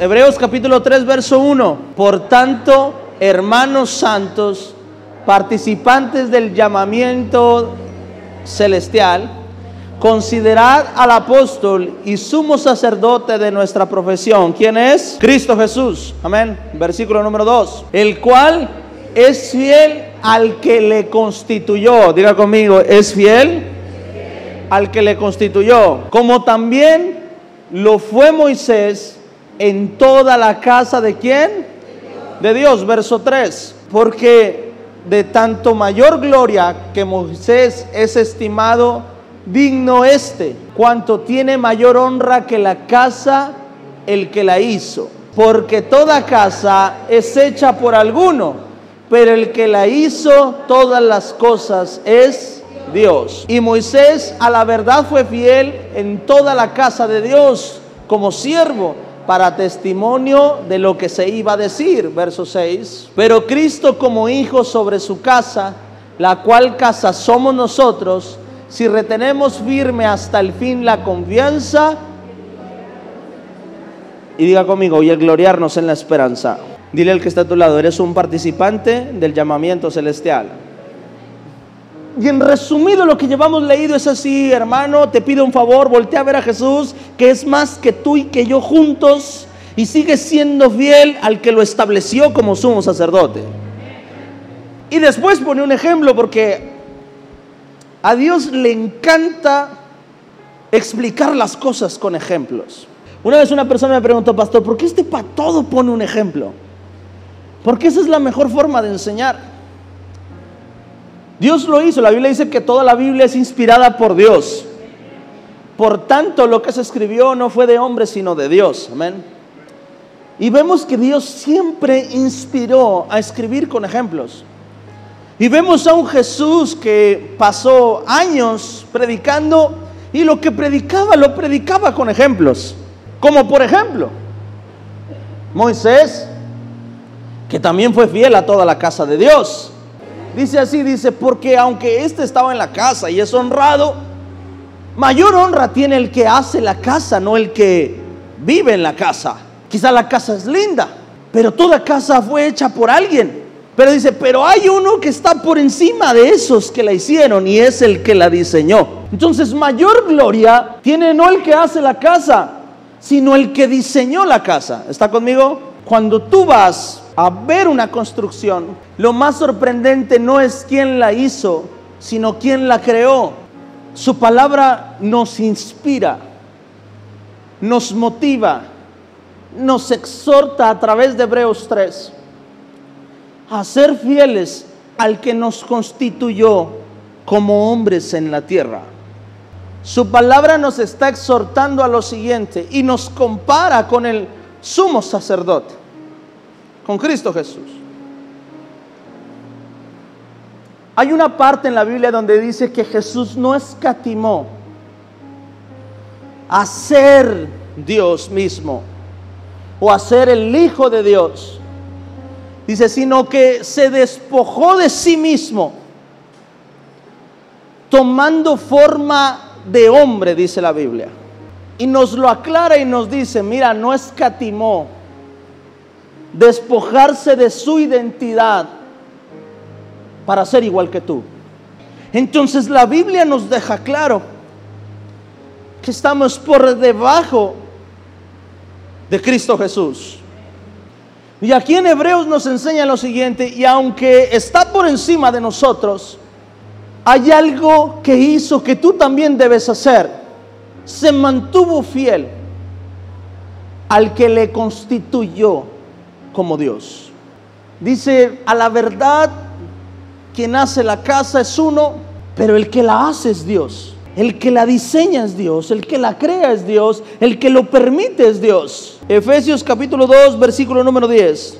Hebreos capítulo 3, verso 1. Por tanto, hermanos santos, participantes del llamamiento celestial, considerad al apóstol y sumo sacerdote de nuestra profesión. ¿Quién es? Cristo Jesús. Amén. Versículo número 2. El cual es fiel al que le constituyó. Diga conmigo, es fiel al que le constituyó. Como también lo fue Moisés en toda la casa de quién? De Dios. Verso 3. Porque de tanto mayor gloria que Moisés es estimado digno este, cuanto tiene mayor honra que la casa el que la hizo. Porque toda casa es hecha por alguno, pero el que la hizo todas las cosas es Dios. Y Moisés a la verdad fue fiel en toda la casa de Dios como siervo para testimonio de lo que se iba a decir, verso 6. Pero Cristo como hijo sobre su casa, la cual casa somos nosotros, si retenemos firme hasta el fin la confianza, y diga conmigo, y el gloriarnos en la esperanza. Dile al que está a tu lado, eres un participante del llamamiento celestial. Y en resumido lo que llevamos leído es así, hermano, te pido un favor, voltea a ver a Jesús, que es más que tú y que yo juntos, y sigue siendo fiel al que lo estableció como sumo sacerdote. Y después pone un ejemplo porque a Dios le encanta explicar las cosas con ejemplos. Una vez una persona me preguntó, pastor, ¿por qué este para todo pone un ejemplo? Porque esa es la mejor forma de enseñar. Dios lo hizo, la Biblia dice que toda la Biblia es inspirada por Dios. Por tanto, lo que se escribió no fue de hombre, sino de Dios. Amén. Y vemos que Dios siempre inspiró a escribir con ejemplos. Y vemos a un Jesús que pasó años predicando y lo que predicaba lo predicaba con ejemplos. Como por ejemplo, Moisés, que también fue fiel a toda la casa de Dios. Dice así, dice, porque aunque éste estaba en la casa y es honrado, mayor honra tiene el que hace la casa, no el que vive en la casa. Quizá la casa es linda, pero toda casa fue hecha por alguien. Pero dice, pero hay uno que está por encima de esos que la hicieron y es el que la diseñó. Entonces mayor gloria tiene no el que hace la casa, sino el que diseñó la casa. ¿Está conmigo? Cuando tú vas a ver una construcción, lo más sorprendente no es quién la hizo, sino quién la creó. Su palabra nos inspira, nos motiva, nos exhorta a través de Hebreos 3 a ser fieles al que nos constituyó como hombres en la tierra. Su palabra nos está exhortando a lo siguiente y nos compara con el sumo sacerdote, con Cristo Jesús. Hay una parte en la Biblia donde dice que Jesús no escatimó a ser Dios mismo o a ser el Hijo de Dios Dice, sino que se despojó de sí mismo, tomando forma de hombre, dice la Biblia. Y nos lo aclara y nos dice, mira, no escatimó despojarse de su identidad para ser igual que tú. Entonces la Biblia nos deja claro que estamos por debajo de Cristo Jesús. Y aquí en Hebreos nos enseña lo siguiente, y aunque está por encima de nosotros, hay algo que hizo que tú también debes hacer. Se mantuvo fiel al que le constituyó como Dios. Dice, a la verdad, quien hace la casa es uno, pero el que la hace es Dios. El que la diseña es Dios, el que la crea es Dios, el que lo permite es Dios. Efesios capítulo 2, versículo número 10.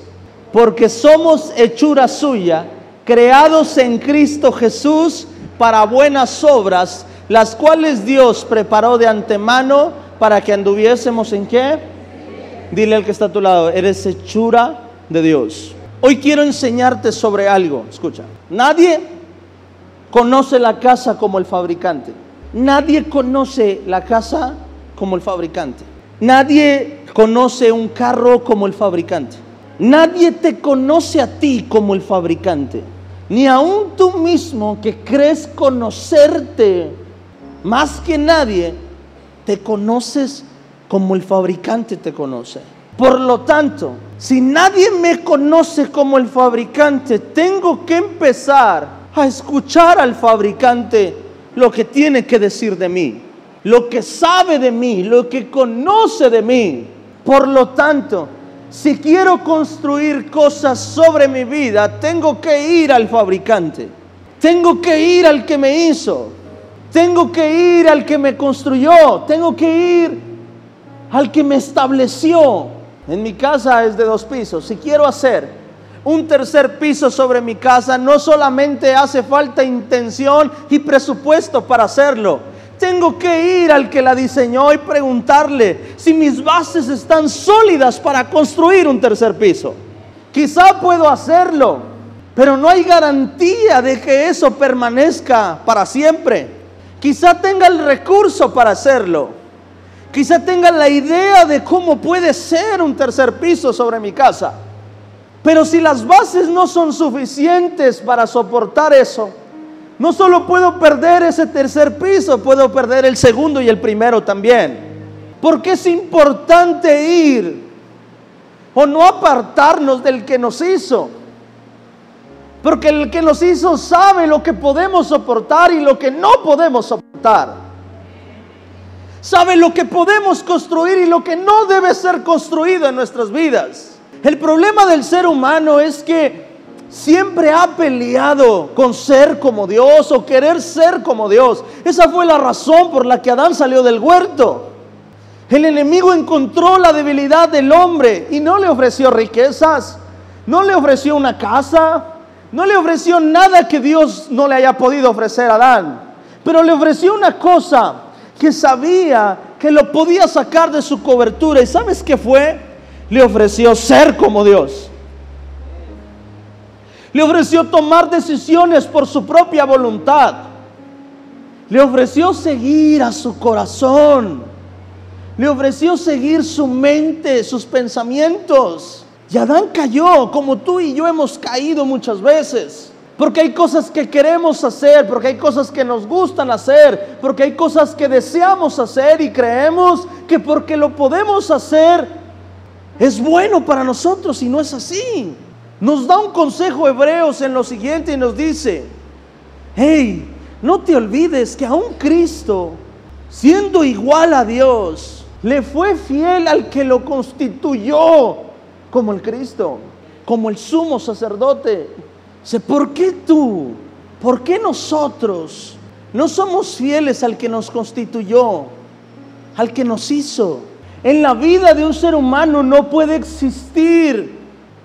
Porque somos hechura suya, creados en Cristo Jesús para buenas obras, las cuales Dios preparó de antemano para que anduviésemos en qué? Dile al que está a tu lado, eres hechura de Dios. Hoy quiero enseñarte sobre algo. Escucha, nadie conoce la casa como el fabricante. Nadie conoce la casa como el fabricante. Nadie conoce un carro como el fabricante. Nadie te conoce a ti como el fabricante. Ni aun tú mismo que crees conocerte más que nadie, te conoces como el fabricante te conoce. Por lo tanto, si nadie me conoce como el fabricante, tengo que empezar a escuchar al fabricante lo que tiene que decir de mí, lo que sabe de mí, lo que conoce de mí. Por lo tanto, si quiero construir cosas sobre mi vida, tengo que ir al fabricante. Tengo que ir al que me hizo. Tengo que ir al que me construyó. Tengo que ir al que me estableció. En mi casa es de dos pisos. Si quiero hacer un tercer piso sobre mi casa, no solamente hace falta intención y presupuesto para hacerlo. Tengo que ir al que la diseñó y preguntarle si mis bases están sólidas para construir un tercer piso. Quizá puedo hacerlo, pero no hay garantía de que eso permanezca para siempre. Quizá tenga el recurso para hacerlo, Quizá tengan la idea de cómo puede ser un tercer piso sobre mi casa. Pero si las bases no son suficientes para soportar eso, no solo puedo perder ese tercer piso, puedo perder el segundo y el primero también. Porque es importante ir o no apartarnos del que nos hizo. Porque el que nos hizo sabe lo que podemos soportar y lo que no podemos soportar sabe lo que podemos construir y lo que no debe ser construido en nuestras vidas. El problema del ser humano es que siempre ha peleado con ser como Dios o querer ser como Dios. Esa fue la razón por la que Adán salió del huerto. El enemigo encontró la debilidad del hombre y no le ofreció riquezas, no le ofreció una casa, no le ofreció nada que Dios no le haya podido ofrecer a Adán, pero le ofreció una cosa que sabía que lo podía sacar de su cobertura. ¿Y sabes qué fue? Le ofreció ser como Dios. Le ofreció tomar decisiones por su propia voluntad. Le ofreció seguir a su corazón. Le ofreció seguir su mente, sus pensamientos. Y Adán cayó como tú y yo hemos caído muchas veces. Porque hay cosas que queremos hacer, porque hay cosas que nos gustan hacer, porque hay cosas que deseamos hacer y creemos que porque lo podemos hacer es bueno para nosotros y no es así. Nos da un consejo Hebreos en lo siguiente y nos dice, hey, no te olvides que aún Cristo, siendo igual a Dios, le fue fiel al que lo constituyó como el Cristo, como el sumo sacerdote. ¿Por qué tú? ¿Por qué nosotros no somos fieles al que nos constituyó, al que nos hizo? En la vida de un ser humano no puede existir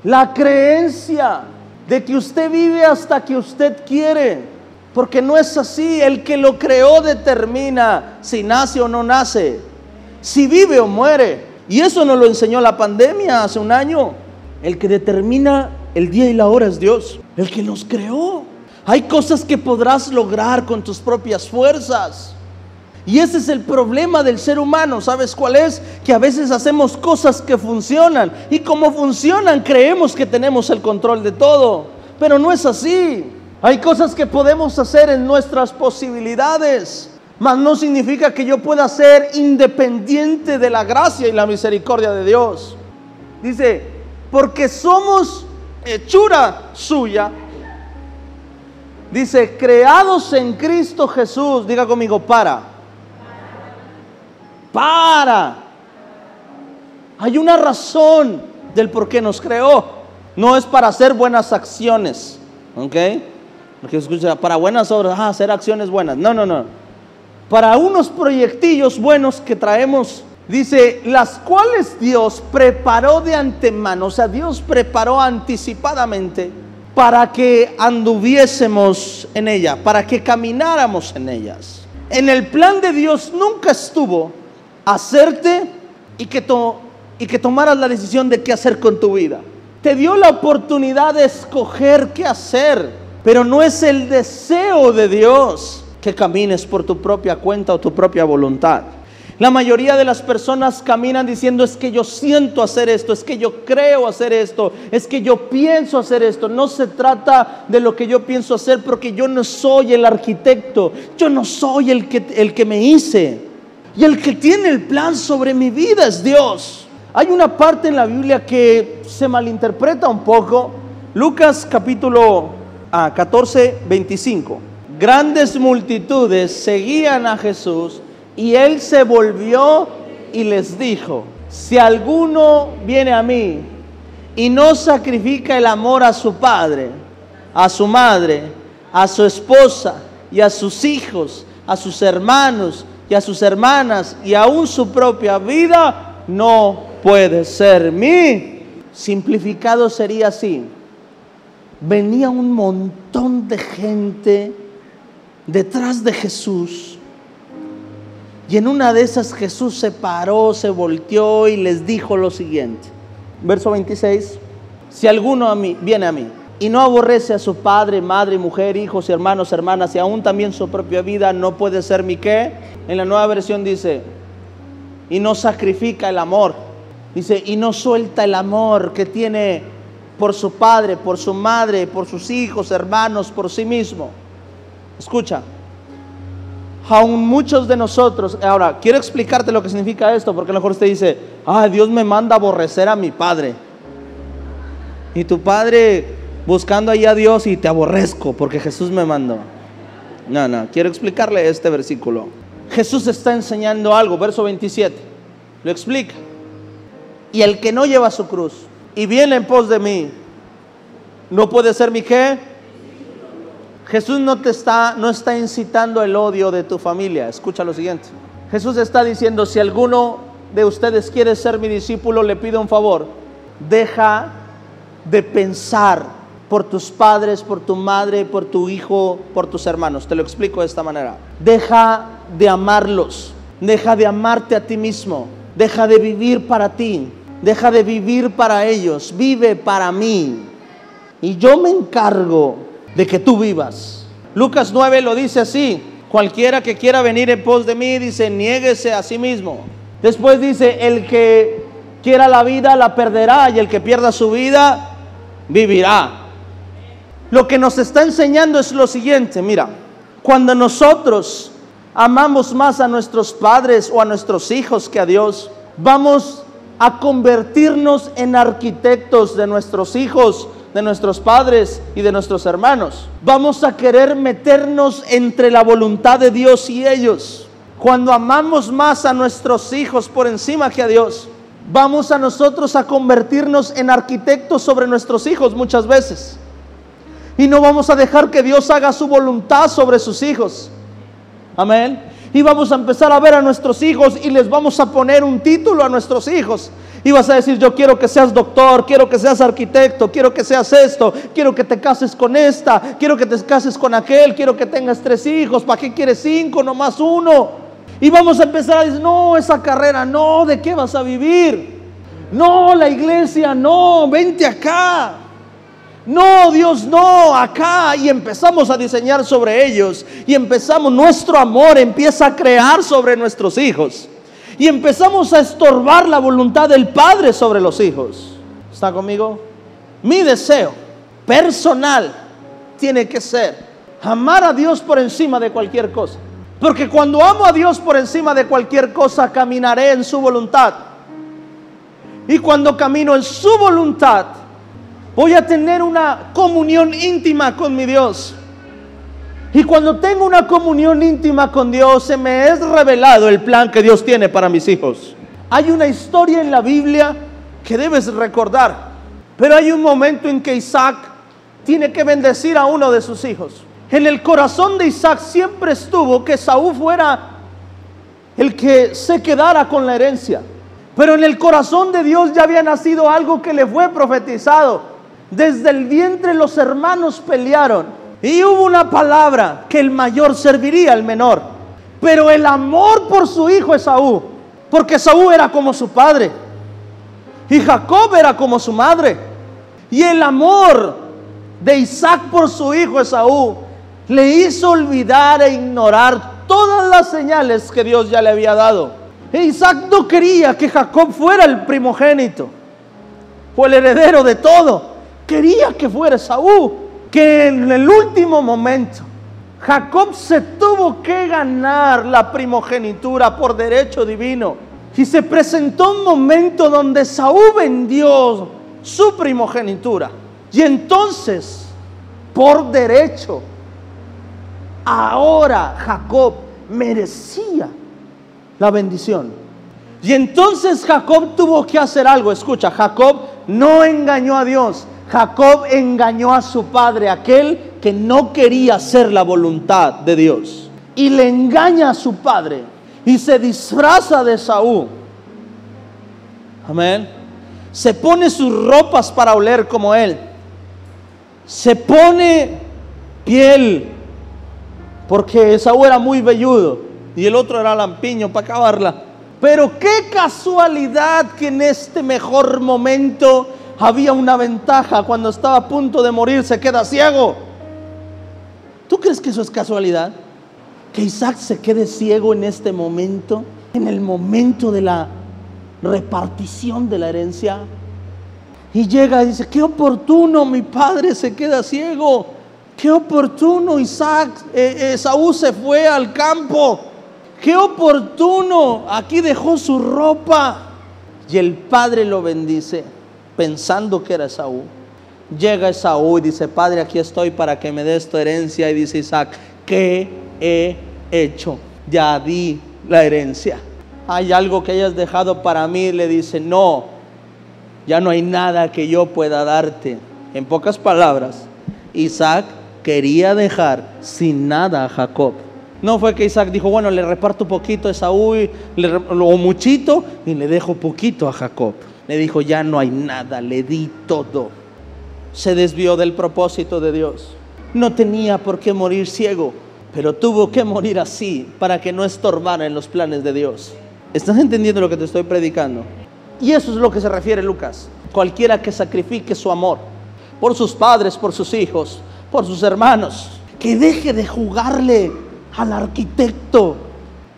la creencia de que usted vive hasta que usted quiere, porque no es así. El que lo creó determina si nace o no nace, si vive o muere. Y eso nos lo enseñó la pandemia hace un año. El que determina el día y la hora es Dios, el que nos creó. Hay cosas que podrás lograr con tus propias fuerzas. Y ese es el problema del ser humano. ¿Sabes cuál es? Que a veces hacemos cosas que funcionan. Y como funcionan, creemos que tenemos el control de todo. Pero no es así. Hay cosas que podemos hacer en nuestras posibilidades. Mas no significa que yo pueda ser independiente de la gracia y la misericordia de Dios. Dice, porque somos hechura suya. Dice, creados en Cristo Jesús, diga conmigo, para. Para. Hay una razón del por qué nos creó. No es para hacer buenas acciones. ¿Ok? Porque escucha, para buenas obras, ah, hacer acciones buenas. No, no, no. Para unos proyectillos buenos que traemos Dice, las cuales Dios preparó de antemano, o sea, Dios preparó anticipadamente para que anduviésemos en ella, para que camináramos en ellas. En el plan de Dios nunca estuvo hacerte y que, y que tomaras la decisión de qué hacer con tu vida. Te dio la oportunidad de escoger qué hacer, pero no es el deseo de Dios que camines por tu propia cuenta o tu propia voluntad. La mayoría de las personas caminan diciendo es que yo siento hacer esto, es que yo creo hacer esto, es que yo pienso hacer esto. No se trata de lo que yo pienso hacer porque yo no soy el arquitecto, yo no soy el que, el que me hice. Y el que tiene el plan sobre mi vida es Dios. Hay una parte en la Biblia que se malinterpreta un poco. Lucas capítulo 14, ah, 25. Grandes multitudes seguían a Jesús y él se volvió y les dijo, si alguno viene a mí y no sacrifica el amor a su padre, a su madre, a su esposa y a sus hijos, a sus hermanos y a sus hermanas y aún su propia vida, no puede ser mí. Simplificado sería así. Venía un montón de gente detrás de Jesús y en una de esas Jesús se paró, se volteó y les dijo lo siguiente. Verso 26. Si alguno a mí, viene a mí y no aborrece a su padre, madre, mujer, hijos, hermanos, hermanas y aún también su propia vida, no puede ser mi qué. En la nueva versión dice, y no sacrifica el amor. Dice, y no suelta el amor que tiene por su padre, por su madre, por sus hijos, hermanos, por sí mismo. Escucha, aún muchos de nosotros, ahora quiero explicarte lo que significa esto, porque a lo mejor usted dice, ah, Dios me manda a aborrecer a mi padre. Y tu padre buscando ahí a Dios y te aborrezco porque Jesús me mandó. No, no, quiero explicarle este versículo. Jesús está enseñando algo, verso 27. Lo explica. Y el que no lleva su cruz y viene en pos de mí, no puede ser mi qué Jesús no te está, no está incitando el odio de tu familia. Escucha lo siguiente. Jesús está diciendo, si alguno de ustedes quiere ser mi discípulo, le pido un favor. Deja de pensar por tus padres, por tu madre, por tu hijo, por tus hermanos. Te lo explico de esta manera. Deja de amarlos. Deja de amarte a ti mismo. Deja de vivir para ti. Deja de vivir para ellos. Vive para mí. Y yo me encargo de que tú vivas. Lucas 9 lo dice así, cualquiera que quiera venir en pos de mí, dice, niéguese a sí mismo. Después dice, el que quiera la vida la perderá y el que pierda su vida vivirá. Lo que nos está enseñando es lo siguiente, mira, cuando nosotros amamos más a nuestros padres o a nuestros hijos que a Dios, vamos a convertirnos en arquitectos de nuestros hijos, de nuestros padres y de nuestros hermanos. Vamos a querer meternos entre la voluntad de Dios y ellos. Cuando amamos más a nuestros hijos por encima que a Dios, vamos a nosotros a convertirnos en arquitectos sobre nuestros hijos muchas veces. Y no vamos a dejar que Dios haga su voluntad sobre sus hijos. Amén. Y vamos a empezar a ver a nuestros hijos y les vamos a poner un título a nuestros hijos. Y vas a decir, yo quiero que seas doctor, quiero que seas arquitecto, quiero que seas esto, quiero que te cases con esta, quiero que te cases con aquel, quiero que tengas tres hijos, ¿para qué quieres cinco, no más uno? Y vamos a empezar a decir, no, esa carrera, no, ¿de qué vas a vivir? No, la iglesia, no, vente acá. No, Dios, no, acá. Y empezamos a diseñar sobre ellos. Y empezamos, nuestro amor empieza a crear sobre nuestros hijos y empezamos a estorbar la voluntad del Padre sobre los hijos. ¿Está conmigo? Mi deseo personal tiene que ser amar a Dios por encima de cualquier cosa. Porque cuando amo a Dios por encima de cualquier cosa, caminaré en su voluntad. Y cuando camino en su voluntad, voy a tener una comunión íntima con mi Dios. Y cuando tengo una comunión íntima con Dios, se me es revelado el plan que Dios tiene para mis hijos. Hay una historia en la Biblia que debes recordar, pero hay un momento en que Isaac tiene que bendecir a uno de sus hijos. En el corazón de Isaac siempre estuvo que Saúl fuera el que se quedara con la herencia. Pero en el corazón de Dios ya había nacido algo que le fue profetizado. Desde el vientre los hermanos pelearon y hubo una palabra que el mayor serviría al menor. Pero el amor por su hijo Esaú, porque Esaú era como su padre y Jacob era como su madre. Y el amor de Isaac por su hijo Esaú le hizo olvidar e ignorar todas las señales que Dios ya le había dado. E Isaac no quería que Jacob fuera el primogénito o el heredero de todo. Quería que fuera Saúl, que en el último momento Jacob se tuvo que ganar la primogenitura por derecho divino. Y se presentó un momento donde Saúl vendió su primogenitura. Y entonces, por derecho, ahora Jacob merecía la bendición. Y entonces Jacob tuvo que hacer algo. Escucha, Jacob no engañó a Dios. Jacob engañó a su padre, aquel que no quería hacer la voluntad de Dios. Y le engaña a su padre y se disfraza de Saúl. Amén. Se pone sus ropas para oler como él. Se pone piel porque Saúl era muy velludo y el otro era lampiño para acabarla. Pero qué casualidad que en este mejor momento había una ventaja. Cuando estaba a punto de morir se queda ciego. ¿Tú crees que eso es casualidad? Que Isaac se quede ciego en este momento, en el momento de la repartición de la herencia. Y llega y dice, qué oportuno, mi padre se queda ciego. Qué oportuno, Isaac, eh, Saúl se fue al campo. Qué oportuno, aquí dejó su ropa. Y el padre lo bendice, pensando que era Saúl. Llega Saúl y dice, Padre, aquí estoy para que me des tu herencia. Y dice Isaac, ¿qué he hecho? Ya di la herencia. Hay algo que hayas dejado para mí. Le dice, no, ya no hay nada que yo pueda darte. En pocas palabras, Isaac quería dejar sin nada a Jacob. No fue que Isaac dijo, bueno, le reparto poquito a Saúl, o muchito, y le dejo poquito a Jacob. Le dijo, ya no hay nada, le di todo. Se desvió del propósito de Dios. No tenía por qué morir ciego, pero tuvo que morir así para que no estorbara en los planes de Dios. ¿Estás entendiendo lo que te estoy predicando? Y eso es lo que se refiere Lucas. Cualquiera que sacrifique su amor por sus padres, por sus hijos, por sus hermanos, que deje de jugarle al arquitecto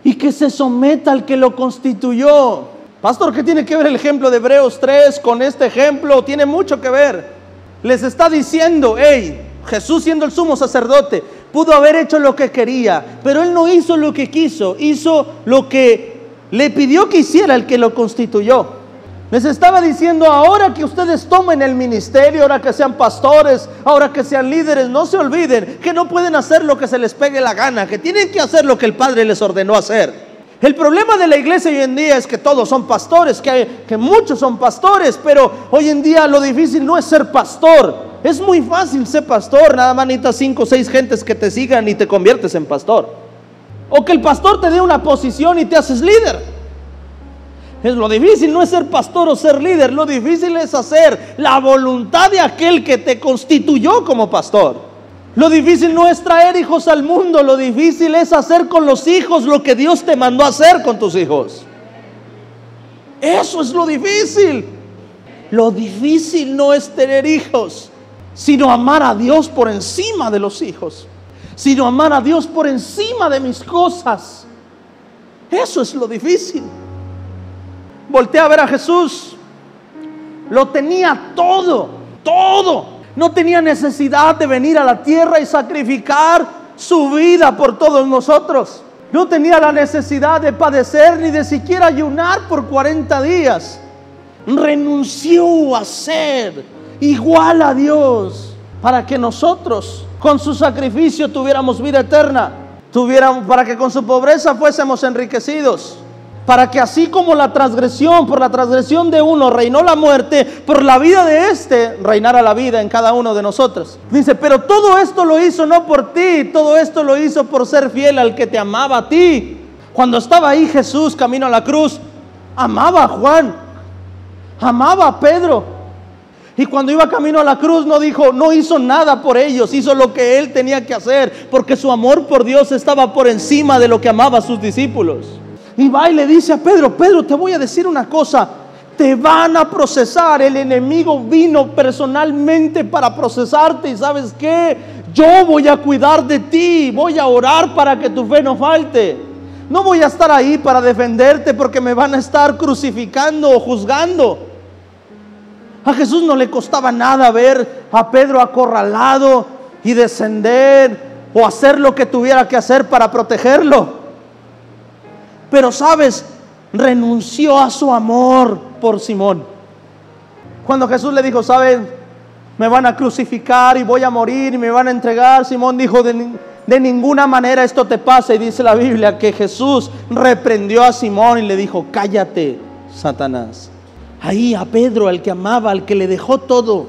y que se someta al que lo constituyó. Pastor, ¿qué tiene que ver el ejemplo de Hebreos 3 con este ejemplo? Tiene mucho que ver. Les está diciendo, hey, Jesús siendo el sumo sacerdote, pudo haber hecho lo que quería, pero él no hizo lo que quiso, hizo lo que le pidió que hiciera el que lo constituyó. Les estaba diciendo, ahora que ustedes tomen el ministerio, ahora que sean pastores, ahora que sean líderes, no se olviden que no pueden hacer lo que se les pegue la gana, que tienen que hacer lo que el Padre les ordenó hacer. El problema de la iglesia hoy en día es que todos son pastores, que, que muchos son pastores, pero hoy en día lo difícil no es ser pastor. Es muy fácil ser pastor, nada más necesitas cinco o seis gentes que te sigan y te conviertes en pastor. O que el pastor te dé una posición y te haces líder. Es lo difícil no es ser pastor o ser líder, lo difícil es hacer la voluntad de aquel que te constituyó como pastor. Lo difícil no es traer hijos al mundo, lo difícil es hacer con los hijos lo que Dios te mandó a hacer con tus hijos. Eso es lo difícil. Lo difícil no es tener hijos, sino amar a Dios por encima de los hijos, sino amar a Dios por encima de mis cosas. Eso es lo difícil. Voltea a ver a Jesús. Lo tenía todo, todo. No tenía necesidad de venir a la tierra y sacrificar su vida por todos nosotros. No tenía la necesidad de padecer ni de siquiera ayunar por 40 días. Renunció a ser igual a Dios para que nosotros con su sacrificio tuviéramos vida eterna. Tuviéramos, para que con su pobreza fuésemos enriquecidos para que así como la transgresión, por la transgresión de uno reinó la muerte, por la vida de éste reinara la vida en cada uno de nosotros. Dice, pero todo esto lo hizo no por ti, todo esto lo hizo por ser fiel al que te amaba a ti. Cuando estaba ahí Jesús camino a la cruz, amaba a Juan, amaba a Pedro. Y cuando iba camino a la cruz no dijo, no hizo nada por ellos, hizo lo que él tenía que hacer, porque su amor por Dios estaba por encima de lo que amaba a sus discípulos. Y va y le dice a Pedro, Pedro, te voy a decir una cosa, te van a procesar, el enemigo vino personalmente para procesarte y sabes qué, yo voy a cuidar de ti, voy a orar para que tu fe no falte. No voy a estar ahí para defenderte porque me van a estar crucificando o juzgando. A Jesús no le costaba nada ver a Pedro acorralado y descender o hacer lo que tuviera que hacer para protegerlo. Pero sabes, renunció a su amor por Simón. Cuando Jesús le dijo, sabes, me van a crucificar y voy a morir y me van a entregar, Simón dijo, de, de ninguna manera esto te pasa. Y dice la Biblia que Jesús reprendió a Simón y le dijo, cállate, Satanás. Ahí a Pedro, al que amaba, al que le dejó todo,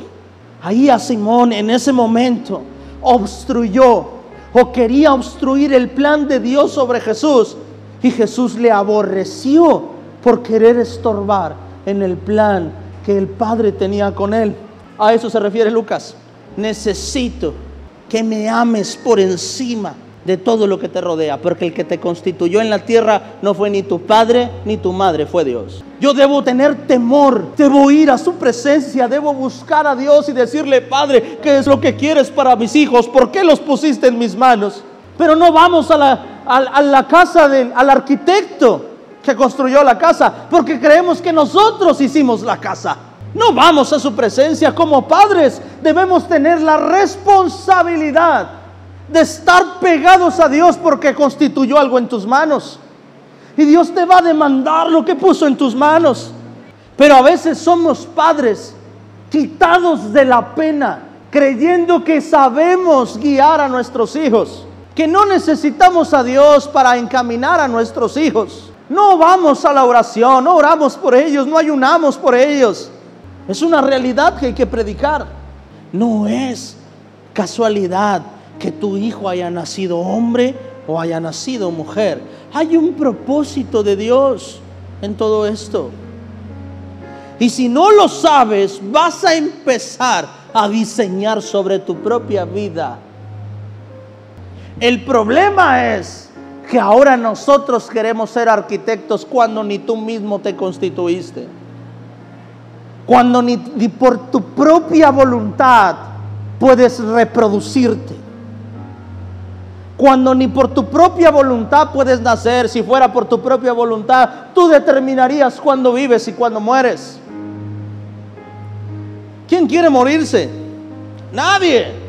ahí a Simón en ese momento obstruyó o quería obstruir el plan de Dios sobre Jesús. Y Jesús le aborreció por querer estorbar en el plan que el Padre tenía con él. A eso se refiere Lucas. Necesito que me ames por encima de todo lo que te rodea, porque el que te constituyó en la tierra no fue ni tu padre ni tu madre, fue Dios. Yo debo tener temor, debo ir a su presencia, debo buscar a Dios y decirle, Padre, ¿qué es lo que quieres para mis hijos? ¿Por qué los pusiste en mis manos? Pero no vamos a la, a, la casa del al arquitecto que construyó la casa, porque creemos que nosotros hicimos la casa. No vamos a su presencia como padres, debemos tener la responsabilidad de estar pegados a Dios porque constituyó algo en tus manos. Y Dios te va a demandar lo que puso en tus manos. Pero a veces somos padres quitados de la pena, creyendo que sabemos guiar a nuestros hijos, que no necesitamos a Dios para encaminar a nuestros hijos. No vamos a la oración, no oramos por ellos, no ayunamos por ellos. Es una realidad que hay que predicar. No es casualidad que tu hijo haya nacido hombre o haya nacido mujer. Hay un propósito de Dios en todo esto. Y si no lo sabes, vas a empezar a diseñar sobre tu propia vida. El problema es que ahora nosotros queremos ser arquitectos cuando ni tú mismo te constituiste. Cuando ni, por tu propia voluntad puedes reproducirte. Cuando ni por tu propia voluntad puedes nacer, si fuera por tu propia voluntad, tú determinarías cuándo vives y cuándo mueres. ¿Quién quiere morirse? Nadie.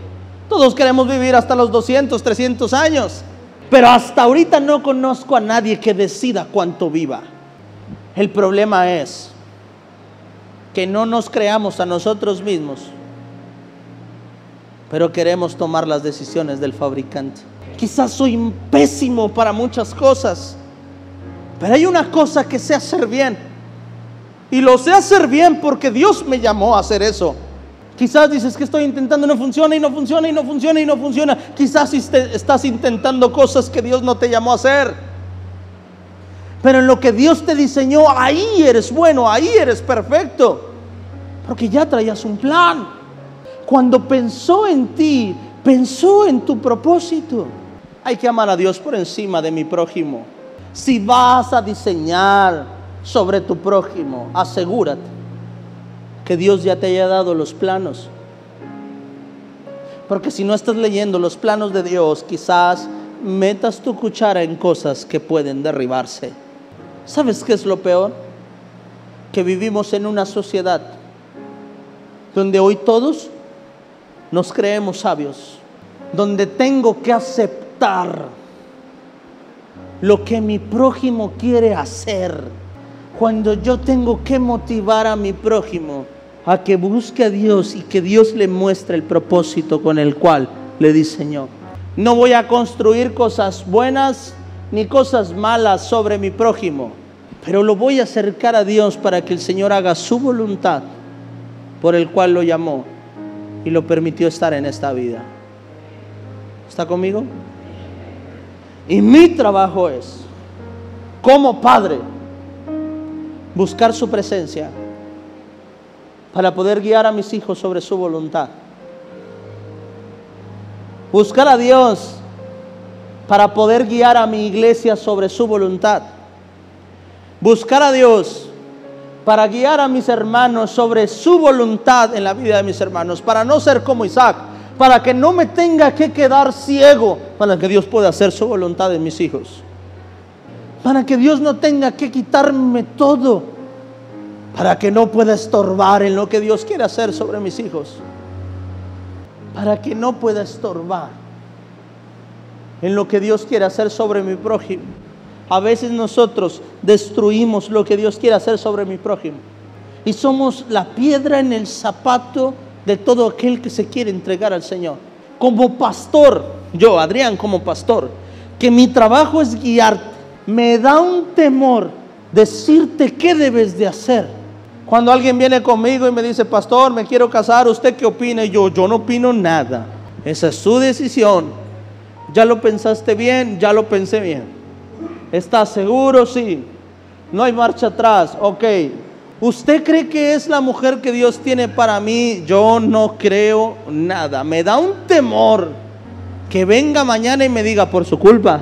Todos queremos vivir hasta los 200, 300 años. Pero hasta ahorita no conozco a nadie que decida cuánto viva. El problema es que no nos creamos a nosotros mismos, pero queremos tomar las decisiones del fabricante. Quizás soy pésimo para muchas cosas, pero hay una cosa que sé hacer bien. Y lo sé hacer bien porque Dios me llamó a hacer eso. Quizás dices que estoy intentando, no funciona y no funciona y no funciona y no funciona. Quizás estás intentando cosas que Dios no te llamó a hacer. Pero en lo que Dios te diseñó, ahí eres bueno, ahí eres perfecto. Porque ya traías un plan. Cuando pensó en ti, pensó en tu propósito. Hay que amar a Dios por encima de mi prójimo. Si vas a diseñar sobre tu prójimo, asegúrate que Dios ya te haya dado los planos. Porque si no estás leyendo los planos de Dios, quizás metas tu cuchara en cosas que pueden derribarse. ¿Sabes qué es lo peor? Que vivimos en una sociedad donde hoy todos nos creemos sabios, donde tengo que aceptar lo que mi prójimo quiere hacer. Cuando yo tengo que motivar a mi prójimo a que busque a Dios y que Dios le muestre el propósito con el cual le diseñó. No voy a construir cosas buenas ni cosas malas sobre mi prójimo, pero lo voy a acercar a Dios para que el Señor haga su voluntad por el cual lo llamó y lo permitió estar en esta vida. ¿Está conmigo? Y mi trabajo es, como padre, buscar su presencia para poder guiar a mis hijos sobre su voluntad. Buscar a Dios para poder guiar a mi iglesia sobre su voluntad. Buscar a Dios para guiar a mis hermanos sobre su voluntad en la vida de mis hermanos, para no ser como Isaac, para que no me tenga que quedar ciego, para que Dios pueda hacer su voluntad en mis hijos. para que Dios no tenga que quitarme todo, para que no pueda estorbar en lo que Dios quiere hacer sobre mis hijos, para que no pueda estorbar en lo que Dios quiere hacer sobre mi prójimo. A veces nosotros destruimos lo que Dios quiere hacer sobre mi prójimo y somos la piedra en el zapato de todo aquel que se quiere entregar al Señor. Como pastor, yo, Adrián, como pastor, que mi trabajo es guiarte me da un temor decirte qué debes de hacer. Cuando alguien viene conmigo y me dice, pastor, me quiero casar, ¿usted qué opina? Yo, yo no opino nada. Esa es su decisión. ¿Ya lo pensaste bien? Ya lo pensé bien. ¿Estás seguro? Sí. No hay marcha atrás. Ok. ¿Usted cree que es la mujer que Dios tiene para mí? Yo no creo nada. Me da un temor que venga mañana y me diga por su culpa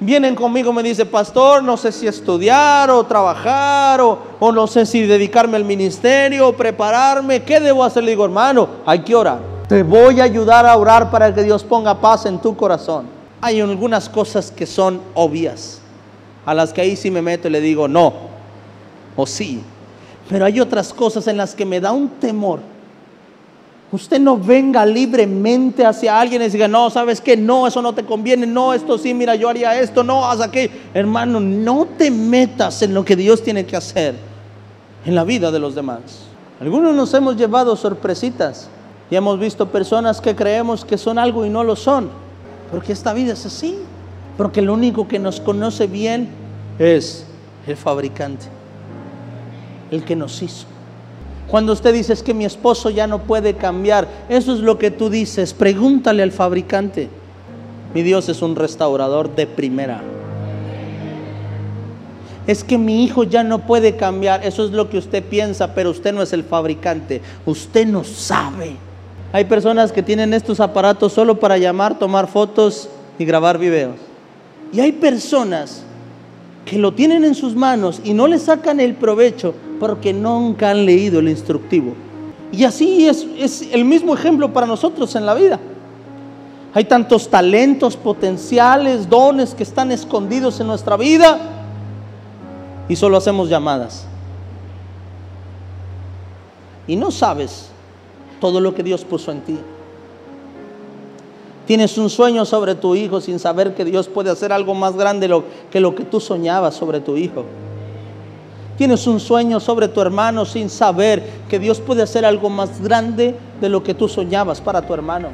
vienen conmigo, me dice, pastor, no sé si estudiar o trabajar o, o, no sé si dedicarme al ministerio o prepararme, ¿qué debo hacer? Le digo, hermano, hay que orar. Te voy a ayudar a orar para que Dios ponga paz en tu corazón. Hay algunas cosas que son obvias, a las que ahí sí me meto y le digo, no, o sí. Pero hay otras cosas en las que me da un temor Usted no venga libremente hacia alguien y diga, no, sabes que no, eso no te conviene, no, esto sí, mira, yo haría esto, no, haz aquello. Hermano, no te metas en lo que Dios tiene que hacer en la vida de los demás. Algunos nos hemos llevado sorpresitas y hemos visto personas que creemos que son algo y no lo son, porque esta vida es así, porque lo único que nos conoce bien es el fabricante, el que nos hizo. Cuando usted dice es que mi esposo ya no puede cambiar, eso es lo que tú dices. Pregúntale al fabricante. Mi Dios es un restaurador de primera. Es que mi hijo ya no puede cambiar. Eso es lo que usted piensa, pero usted no es el fabricante. Usted no sabe. Hay personas que tienen estos aparatos solo para llamar, tomar fotos y grabar videos. Y hay personas que lo tienen en sus manos y no le sacan el provecho porque nunca han leído el instructivo. Y así es, es el mismo ejemplo para nosotros en la vida. Hay tantos talentos, potenciales, dones que están escondidos en nuestra vida y solo hacemos llamadas. Y no sabes todo lo que Dios puso en ti. Tienes un sueño sobre tu hijo sin saber que Dios puede hacer algo más grande que lo que tú soñabas sobre tu hijo. Tienes un sueño sobre tu hermano sin saber que Dios puede hacer algo más grande de lo que tú soñabas para tu hermano.